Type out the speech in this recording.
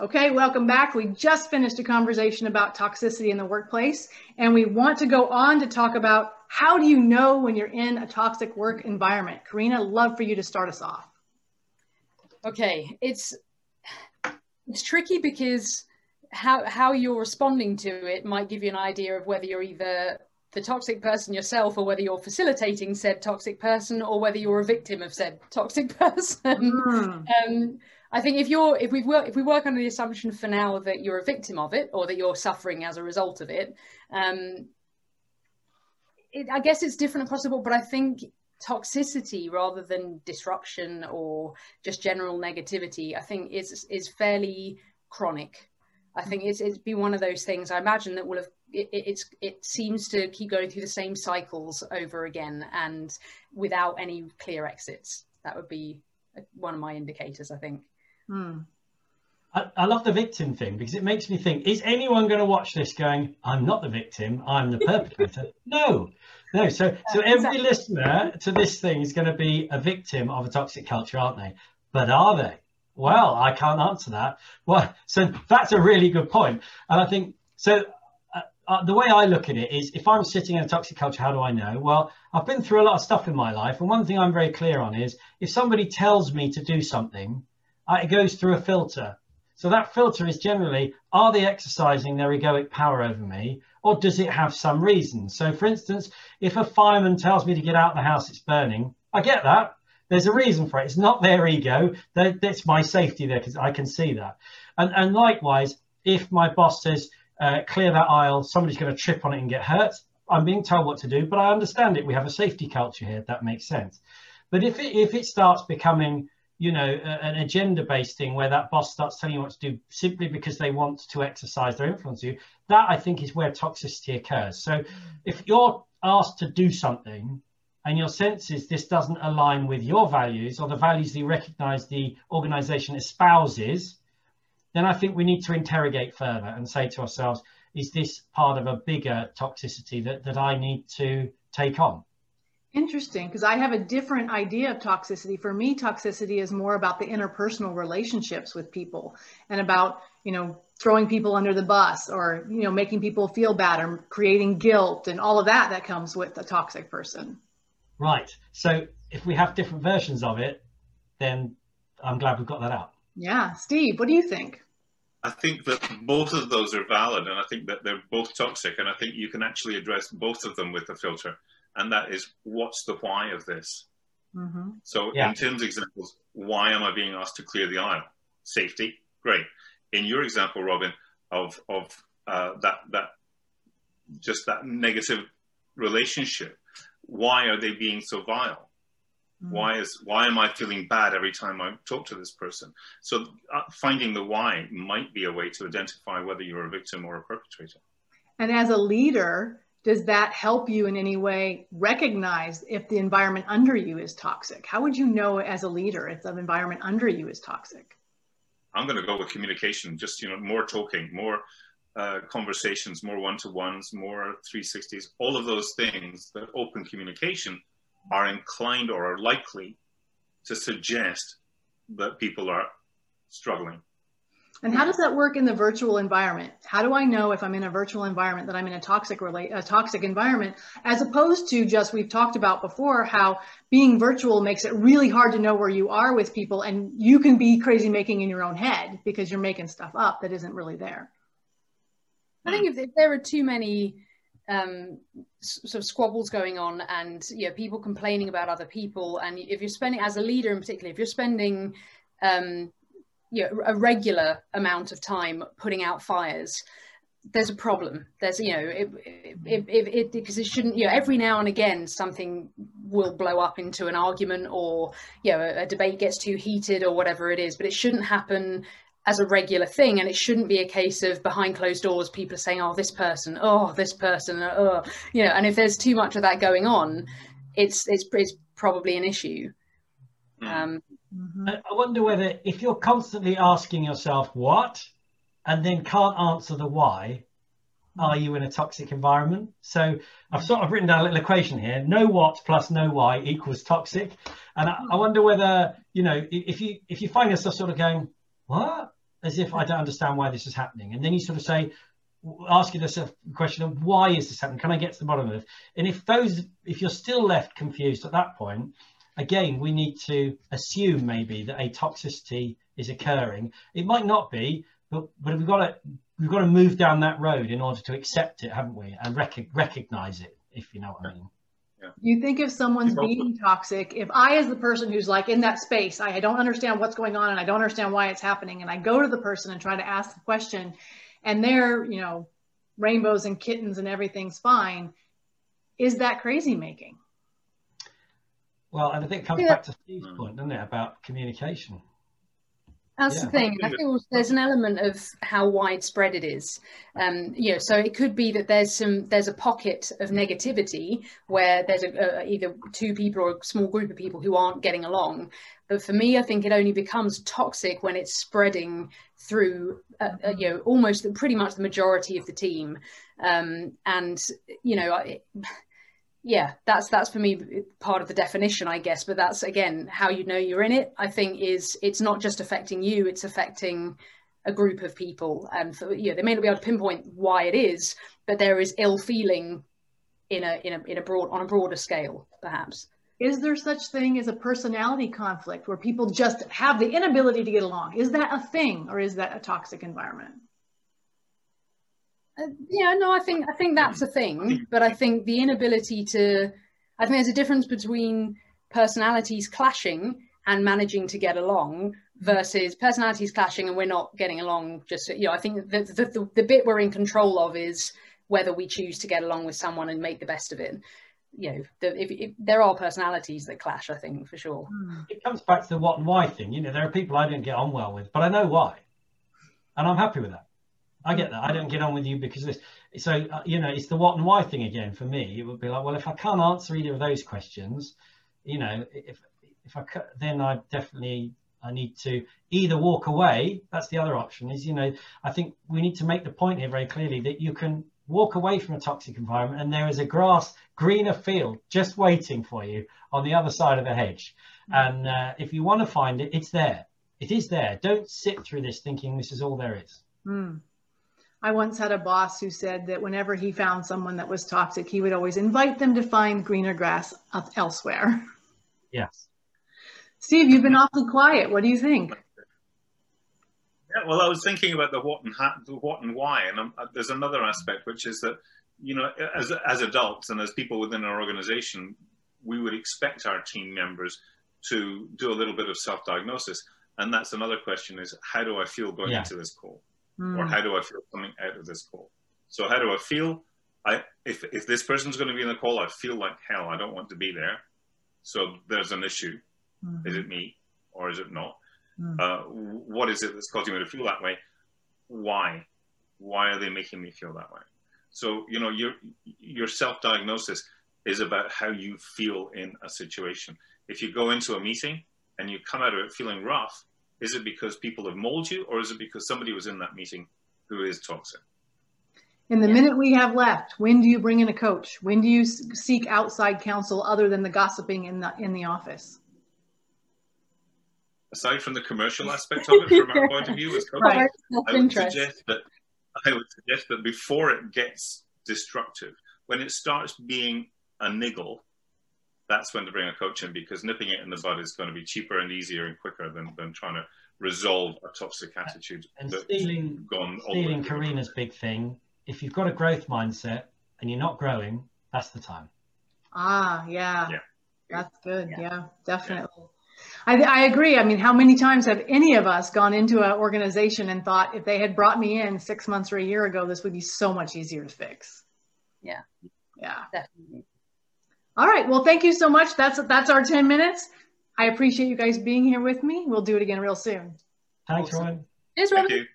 Okay, welcome back. We just finished a conversation about toxicity in the workplace, and we want to go on to talk about how do you know when you're in a toxic work environment? Karina, love for you to start us off. Okay, it's it's tricky because how how you're responding to it might give you an idea of whether you're either the toxic person yourself or whether you're facilitating said toxic person or whether you're a victim of said toxic person. Mm. Um, I think if you're if we work if we work under the assumption for now that you're a victim of it or that you're suffering as a result of it, um, it I guess it's different across the board. But I think toxicity rather than disruption or just general negativity, I think is is fairly chronic. I think it's it's been one of those things. I imagine that will have it, it's it seems to keep going through the same cycles over again and without any clear exits. That would be one of my indicators, I think. Hmm. I, I, love the victim thing because it makes me think: Is anyone going to watch this going? I'm not the victim. I'm the perpetrator. no, no. So, so every exactly. listener to this thing is going to be a victim of a toxic culture, aren't they? But are they? Well, I can't answer that. Well, so that's a really good point, and I think so. Uh, uh, the way I look at it is, if I'm sitting in a toxic culture, how do I know? Well, I've been through a lot of stuff in my life, and one thing I'm very clear on is, if somebody tells me to do something uh, it goes through a filter. So that filter is generally, are they exercising their egoic power over me or does it have some reason? So for instance, if a fireman tells me to get out of the house, it's burning, I get that. There's a reason for it. It's not their ego. That's my safety there because I can see that. And, and likewise, if my boss says, uh, clear that aisle, somebody's going to trip on it and get hurt, I'm being told what to do, but I understand it. We have a safety culture here. That makes sense. But if it, if it starts becoming you know, an agenda based thing where that boss starts telling you what to do simply because they want to exercise their influence you, that I think is where toxicity occurs. So if you're asked to do something and your sense is this doesn't align with your values or the values that you recognize the organization espouses, then I think we need to interrogate further and say to ourselves, is this part of a bigger toxicity that, that I need to take on? Interesting, because I have a different idea of toxicity. For me, toxicity is more about the interpersonal relationships with people and about, you know, throwing people under the bus or, you know, making people feel bad or creating guilt and all of that that comes with a toxic person. Right. So if we have different versions of it, then I'm glad we've got that out. Yeah. Steve, what do you think? I think that both of those are valid and I think that they're both toxic and I think you can actually address both of them with a filter and that is what's the why of this? Mm-hmm. So, yeah. in Tim's of examples, why am I being asked to clear the aisle? Safety, great. In your example, Robin, of of uh, that that just that negative relationship, why are they being so vile? Mm-hmm. Why is why am I feeling bad every time I talk to this person? So, uh, finding the why might be a way to identify whether you're a victim or a perpetrator. And as a leader, does that help you in any way recognize if the environment under you is toxic? How would you know as a leader if the environment under you is toxic? I'm going to go with communication, just, you know, more talking, more uh, conversations, more one-to-ones, more 360s, all of those things that open communication are inclined or are likely to suggest that people are struggling. And how does that work in the virtual environment? How do I know if I'm in a virtual environment that I'm in a toxic relate a toxic environment, as opposed to just we've talked about before how being virtual makes it really hard to know where you are with people, and you can be crazy making in your own head because you're making stuff up that isn't really there. I think if, if there are too many um, sort of squabbles going on and you know, people complaining about other people, and if you're spending as a leader in particular, if you're spending um, you know, a regular amount of time putting out fires, there's a problem. There's, you know, it, it, it, it, because it shouldn't, you know, every now and again something will blow up into an argument or, you know, a, a debate gets too heated or whatever it is, but it shouldn't happen as a regular thing and it shouldn't be a case of behind closed doors people are saying oh this person oh this person oh you know and if there's too much of that going on it's it's, it's probably an issue mm. um, Mm-hmm. I wonder whether if you're constantly asking yourself what and then can't answer the why, mm-hmm. are you in a toxic environment? So I've mm-hmm. sort of written down a little equation here. no what plus no why equals toxic. And I, I mm-hmm. wonder whether, you know, if you if you find yourself sort of going, what? as if I don't understand why this is happening. And then you sort of say, asking yourself the question of why is this happening? Can I get to the bottom of it? And if those, if you're still left confused at that point, again, we need to assume maybe that a toxicity is occurring. It might not be, but but we've got to we've got to move down that road in order to accept it, haven't we? And rec- recognize it, if you know what I mean. Yeah. You think if someone's being toxic, if I, as the person who's like in that space, I, I don't understand what's going on and I don't understand why it's happening, and I go to the person and try to ask the question, and they're, you know, rainbows and kittens and everything's fine, is that crazy making? Well, and I think it comes yeah. back to Steve's point, doesn't it, about communication. That's yeah. the thing. I feel there's an element of how widespread it is. Um, you know, so it could be that there's some there's a pocket of negativity where there's a, a, either two people or a small group of people who aren't getting along. But for me, I think it only becomes toxic when it's spreading through, uh, uh, you know, almost pretty much the majority of the team. Um, and you know, it, yeah that's that's for me part of the definition i guess but that's again how you know you're in it i think is it's not just affecting you it's affecting a group of people. And for you know they may not be able to pinpoint why it is but there is ill feeling in a in a in a broad on a broader scale perhaps. Is there such thing as a personality conflict where people just have the inability to get along? Is that a thing or is that a toxic environment uh, yeah, no, I think I think that's a thing, but I think the inability to, I think there's a difference between personalities clashing and managing to get along versus personalities clashing and we're not getting along. Just you know, I think the the, the, the bit we're in control of is whether we choose to get along with someone and make the best of it. You know, the, if, if, there are personalities that clash, I think for sure. Hmm. It comes back to the what and why thing. You know, there are people I don't get on well with, but I know why, and I'm happy with that. I get that. I don't get on with you because this. So uh, you know, it's the what and why thing again for me. It would be like, well, if I can't answer either of those questions, you know, if if I then I definitely I need to either walk away. That's the other option. Is you know, I think we need to make the point here very clearly that you can walk away from a toxic environment and there is a grass greener field just waiting for you on the other side of the hedge. Mm. And uh, if you want to find it, it's there. It is there. Don't sit through this thinking this is all there is. Mm. I once had a boss who said that whenever he found someone that was toxic, he would always invite them to find greener grass up elsewhere. Yes. Steve, you've been awfully quiet. What do you think? Yeah, well, I was thinking about the what and the what and why, and um, there's another aspect which is that you know, as as adults and as people within our organization, we would expect our team members to do a little bit of self-diagnosis, and that's another question: is how do I feel going yeah. into this call? Mm. or how do I feel coming out of this call? So how do I feel? I if if this person's going to be in the call, I feel like hell. I don't want to be there. So there's an issue. Mm. Is it me or is it not? Mm. Uh, what is it that's causing me to feel that way? Why? Why are they making me feel that way? So you know your your self diagnosis is about how you feel in a situation. If you go into a meeting and you come out of it feeling rough, is it because people have molded you, or is it because somebody was in that meeting who is toxic? In the yeah. minute we have left, when do you bring in a coach? When do you seek outside counsel other than the gossiping in the in the office? Aside from the commercial aspect of it, from our point of view as coaches, right. I would suggest that I would suggest that before it gets destructive, when it starts being a niggle, that's when to bring a coach in because nipping it in the bud is going to be cheaper and easier and quicker than, than trying to resolve a toxic attitude. And stealing, gone stealing Karina's big thing. If you've got a growth mindset and you're not growing, that's the time. Ah, yeah. yeah. That's good. Yeah, yeah definitely. Yeah. I, I, agree. I mean, how many times have any of us gone into an organization and thought if they had brought me in six months or a year ago, this would be so much easier to fix? Yeah. Yeah. Definitely. All right. Well, thank you so much. That's that's our 10 minutes. I appreciate you guys being here with me. We'll do it again real soon. Thanks, Ryan. Cheers, Robin.